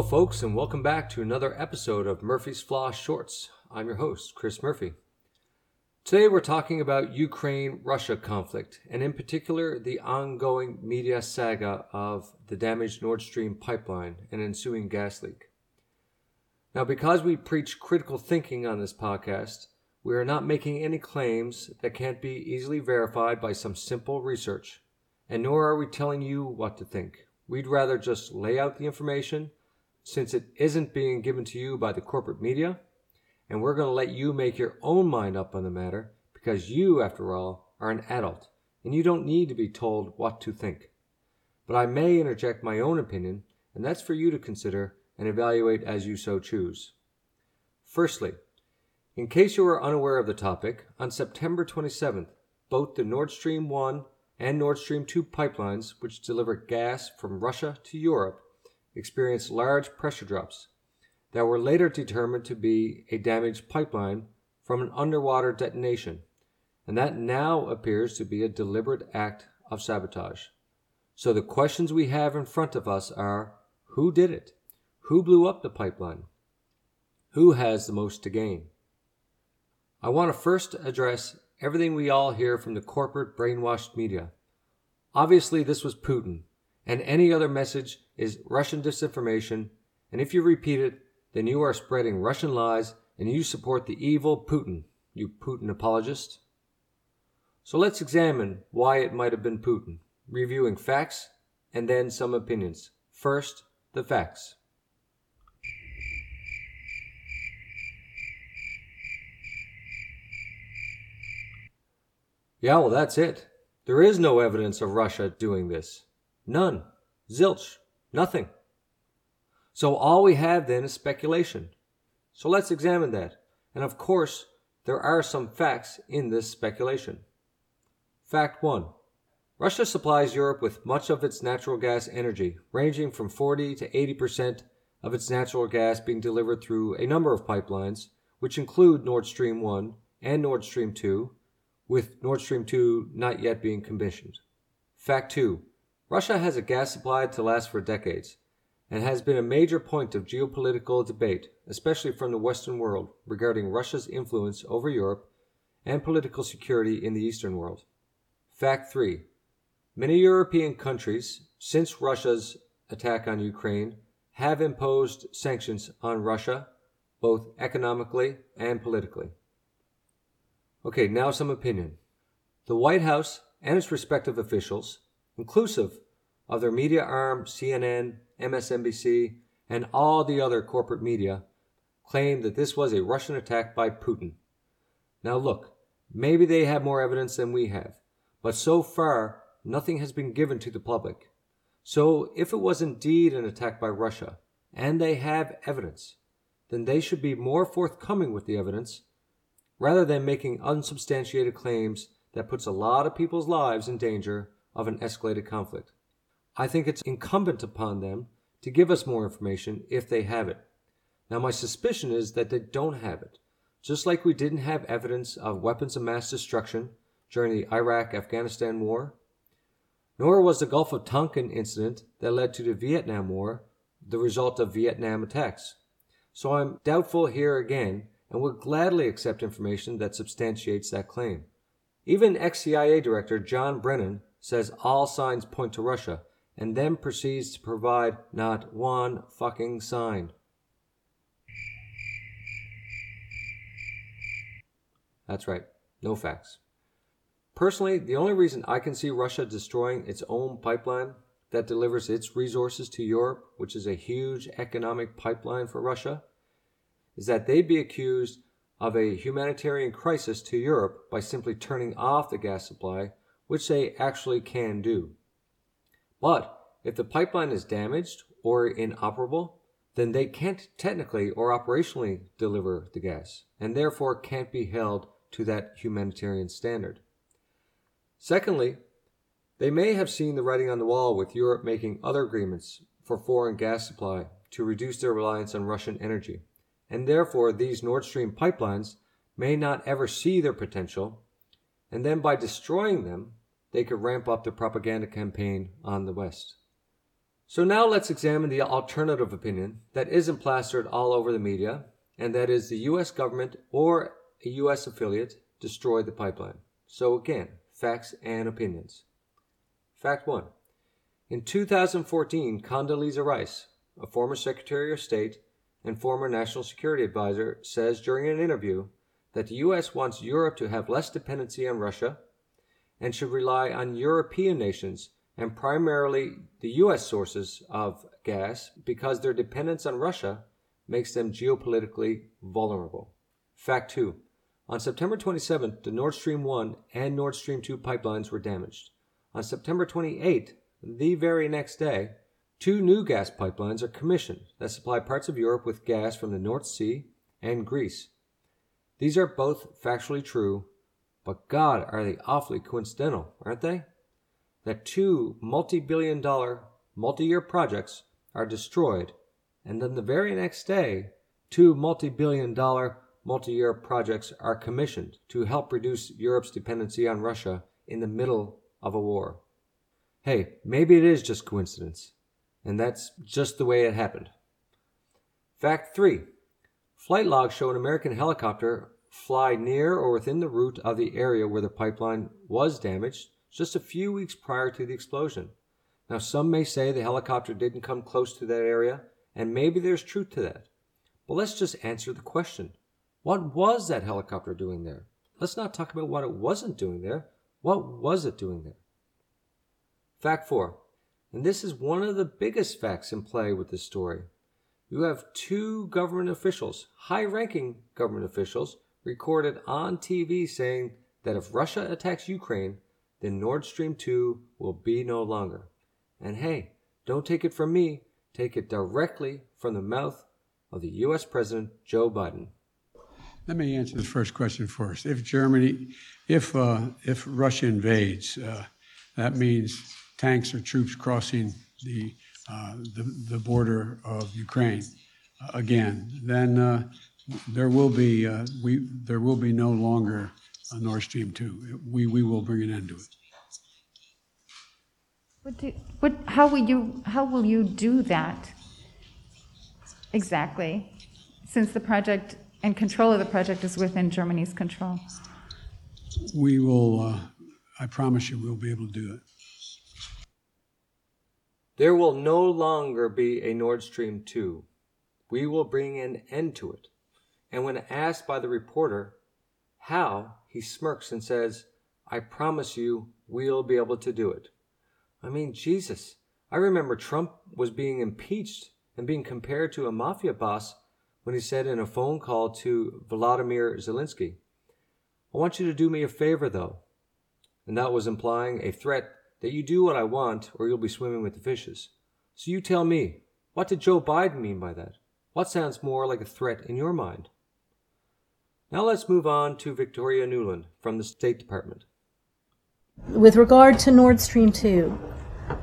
Hello, folks, and welcome back to another episode of Murphy's Flaw Shorts. I'm your host, Chris Murphy. Today we're talking about Ukraine Russia conflict, and in particular the ongoing media saga of the damaged Nord Stream pipeline and ensuing gas leak. Now, because we preach critical thinking on this podcast, we are not making any claims that can't be easily verified by some simple research, and nor are we telling you what to think. We'd rather just lay out the information since it isn't being given to you by the corporate media and we're going to let you make your own mind up on the matter because you, after all, are an adult and you don't need to be told what to think. But I may interject my own opinion, and that's for you to consider and evaluate as you so choose. Firstly, in case you are unaware of the topic, on September 27th, both the Nord Stream 1 and Nord Stream 2 pipelines, which deliver gas from Russia to Europe, experienced large pressure drops that were later determined to be a damaged pipeline from an underwater detonation, and that now appears to be a deliberate act of sabotage. So the questions we have in front of us are who did it? Who blew up the pipeline? Who has the most to gain? I want to first address everything we all hear from the corporate brainwashed media. Obviously, this was Putin, and any other message is Russian disinformation, and if you repeat it, then you are spreading Russian lies and you support the evil Putin, you Putin apologist. So let's examine why it might have been Putin, reviewing facts and then some opinions. First, the facts. Yeah, well, that's it. There is no evidence of Russia doing this. None. Zilch. Nothing. So all we have then is speculation. So let's examine that. And of course, there are some facts in this speculation. Fact 1. Russia supplies Europe with much of its natural gas energy, ranging from 40 to 80% of its natural gas being delivered through a number of pipelines, which include Nord Stream 1 and Nord Stream 2, with Nord Stream 2 not yet being commissioned. Fact 2. Russia has a gas supply to last for decades and has been a major point of geopolitical debate, especially from the Western world, regarding Russia's influence over Europe and political security in the Eastern world. Fact 3. Many European countries, since Russia's attack on Ukraine, have imposed sanctions on Russia, both economically and politically. Okay, now some opinion. The White House and its respective officials, inclusive of their media arm CNN, MSNBC, and all the other corporate media claimed that this was a Russian attack by Putin. Now, look, maybe they have more evidence than we have, but so far, nothing has been given to the public. So, if it was indeed an attack by Russia, and they have evidence, then they should be more forthcoming with the evidence rather than making unsubstantiated claims that puts a lot of people's lives in danger of an escalated conflict. I think it's incumbent upon them to give us more information if they have it. Now, my suspicion is that they don't have it, just like we didn't have evidence of weapons of mass destruction during the Iraq Afghanistan war, nor was the Gulf of Tonkin incident that led to the Vietnam War the result of Vietnam attacks. So I'm doubtful here again and would gladly accept information that substantiates that claim. Even ex CIA Director John Brennan says all signs point to Russia, and then proceeds to provide not one fucking sign. That's right, no facts. Personally, the only reason I can see Russia destroying its own pipeline that delivers its resources to Europe, which is a huge economic pipeline for Russia, is that they'd be accused of a humanitarian crisis to Europe by simply turning off the gas supply, which they actually can do. But if the pipeline is damaged or inoperable, then they can't technically or operationally deliver the gas, and therefore can't be held to that humanitarian standard. Secondly, they may have seen the writing on the wall with Europe making other agreements for foreign gas supply to reduce their reliance on Russian energy, and therefore these Nord Stream pipelines may not ever see their potential, and then by destroying them, they could ramp up the propaganda campaign on the West. So now let's examine the alternative opinion that isn't plastered all over the media, and that is the US government or a US affiliate destroyed the pipeline. So again, facts and opinions. Fact 1. In 2014, Condoleezza Rice, a former Secretary of State and former National Security Advisor, says during an interview that the U.S. wants Europe to have less dependency on Russia and should rely on European nations and primarily the U.S. sources of gas because their dependence on Russia makes them geopolitically vulnerable. Fact 2. On September 27th, the Nord Stream 1 and Nord Stream 2 pipelines were damaged. On September 28th, the very next day, two new gas pipelines are commissioned that supply parts of Europe with gas from the North Sea and Greece. These are both factually true, but God, are they awfully coincidental, aren't they? That two multi billion dollar, multi year projects are destroyed, and then the very next day, two multi billion dollar, multi year projects are commissioned to help reduce Europe's dependency on Russia in the middle of a war. Hey, maybe it is just coincidence, and that's just the way it happened. Fact 3. Flight logs show an American helicopter fly near or within the route of the area where the pipeline was damaged just a few weeks prior to the explosion. Now, some may say the helicopter didn't come close to that area, and maybe there's truth to that. But let's just answer the question What was that helicopter doing there? Let's not talk about what it wasn't doing there. What was it doing there? Fact 4. And this is one of the biggest facts in play with this story. You have two government officials, high ranking government officials, recorded on TV saying that if Russia attacks Ukraine, then Nord Stream 2 will be no longer. And hey, don't take it from me, take it directly from the mouth of the US President Joe Biden. Let me answer the first question first. If Germany, if uh, if Russia invades, uh, that means tanks or troops crossing the, uh, the, the, border of Ukraine uh, again, then uh, there will be uh, we there will be no longer a Nord Stream two. We we will bring an end to it. What do, what, how will you how will you do that exactly? Since the project and control of the project is within Germany's control. We will. Uh, I promise you, we'll be able to do it. There will no longer be a Nord Stream 2. We will bring an end to it. And when asked by the reporter how, he smirks and says, I promise you we'll be able to do it. I mean, Jesus, I remember Trump was being impeached and being compared to a mafia boss when he said in a phone call to Vladimir Zelensky, I want you to do me a favor though. And that was implying a threat that you do what I want or you'll be swimming with the fishes. So you tell me, what did Joe Biden mean by that? What sounds more like a threat in your mind? Now let's move on to Victoria Nuland from the State Department. With regard to Nord Stream 2,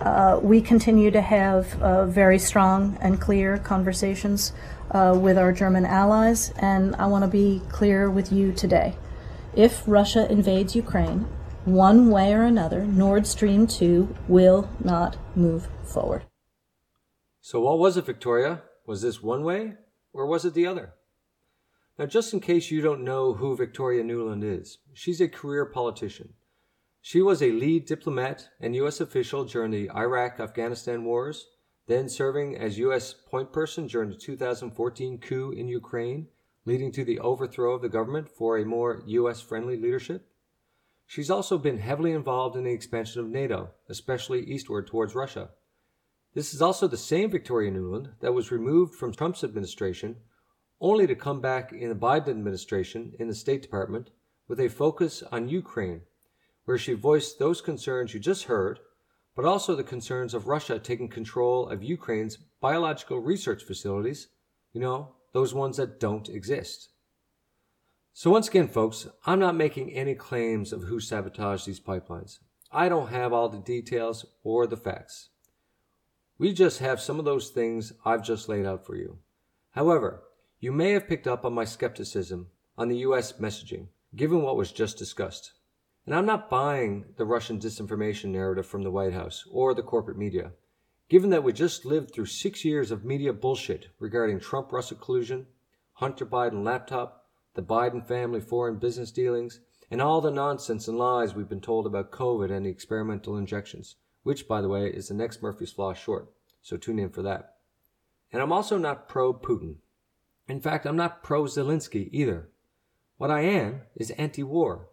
uh, we continue to have uh, very strong and clear conversations uh, with our German allies, and I want to be clear with you today. If Russia invades Ukraine, one way or another, Nord Stream 2 will not move forward. So, what was it, Victoria? Was this one way or was it the other? Now, just in case you don't know who Victoria Nuland is, she's a career politician. She was a lead diplomat and U.S. official during the Iraq Afghanistan wars, then serving as U.S. point person during the 2014 coup in Ukraine, leading to the overthrow of the government for a more U.S. friendly leadership. She's also been heavily involved in the expansion of NATO, especially eastward towards Russia. This is also the same Victoria Nuland that was removed from Trump's administration, only to come back in the Biden administration in the State Department with a focus on Ukraine, where she voiced those concerns you just heard, but also the concerns of Russia taking control of Ukraine's biological research facilities, you know, those ones that don't exist. So, once again, folks, I'm not making any claims of who sabotaged these pipelines. I don't have all the details or the facts. We just have some of those things I've just laid out for you. However, you may have picked up on my skepticism on the US messaging, given what was just discussed. And I'm not buying the Russian disinformation narrative from the White House or the corporate media. Given that we just lived through six years of media bullshit regarding Trump Russia collusion, Hunter Biden laptop, the Biden family foreign business dealings, and all the nonsense and lies we've been told about COVID and the experimental injections, which, by the way, is the next Murphy's Flaw short, so tune in for that. And I'm also not pro Putin. In fact, I'm not pro Zelensky either. What I am is anti war.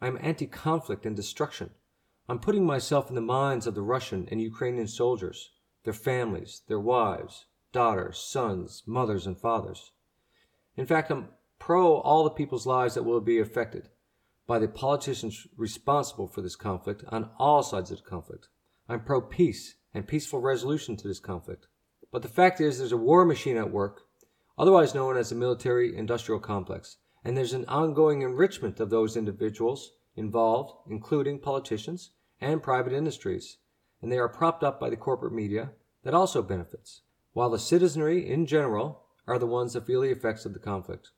I'm anti conflict and destruction. I'm putting myself in the minds of the Russian and Ukrainian soldiers, their families, their wives, daughters, sons, mothers, and fathers. In fact, I'm pro all the people's lives that will be affected by the politicians responsible for this conflict on all sides of the conflict. I'm pro peace and peaceful resolution to this conflict. But the fact is, there's a war machine at work, otherwise known as the military industrial complex, and there's an ongoing enrichment of those individuals involved, including politicians and private industries, and they are propped up by the corporate media that also benefits, while the citizenry in general are the ones that feel the effects of the conflict.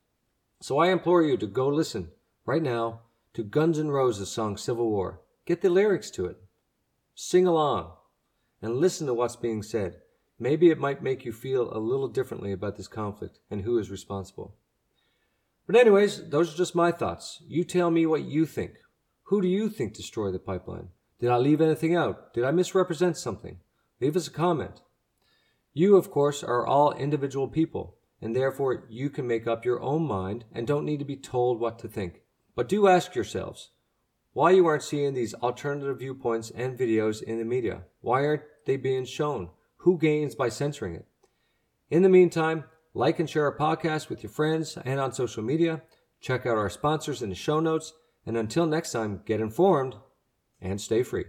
So I implore you to go listen right now to Guns N' Roses' song Civil War. Get the lyrics to it. Sing along and listen to what's being said. Maybe it might make you feel a little differently about this conflict and who is responsible. But, anyways, those are just my thoughts. You tell me what you think. Who do you think destroyed the pipeline? Did I leave anything out? Did I misrepresent something? Leave us a comment. You, of course, are all individual people, and therefore you can make up your own mind and don't need to be told what to think. But do ask yourselves why you aren't seeing these alternative viewpoints and videos in the media. Why aren't they being shown? Who gains by censoring it? In the meantime, like and share our podcast with your friends and on social media. Check out our sponsors in the show notes. And until next time, get informed and stay free.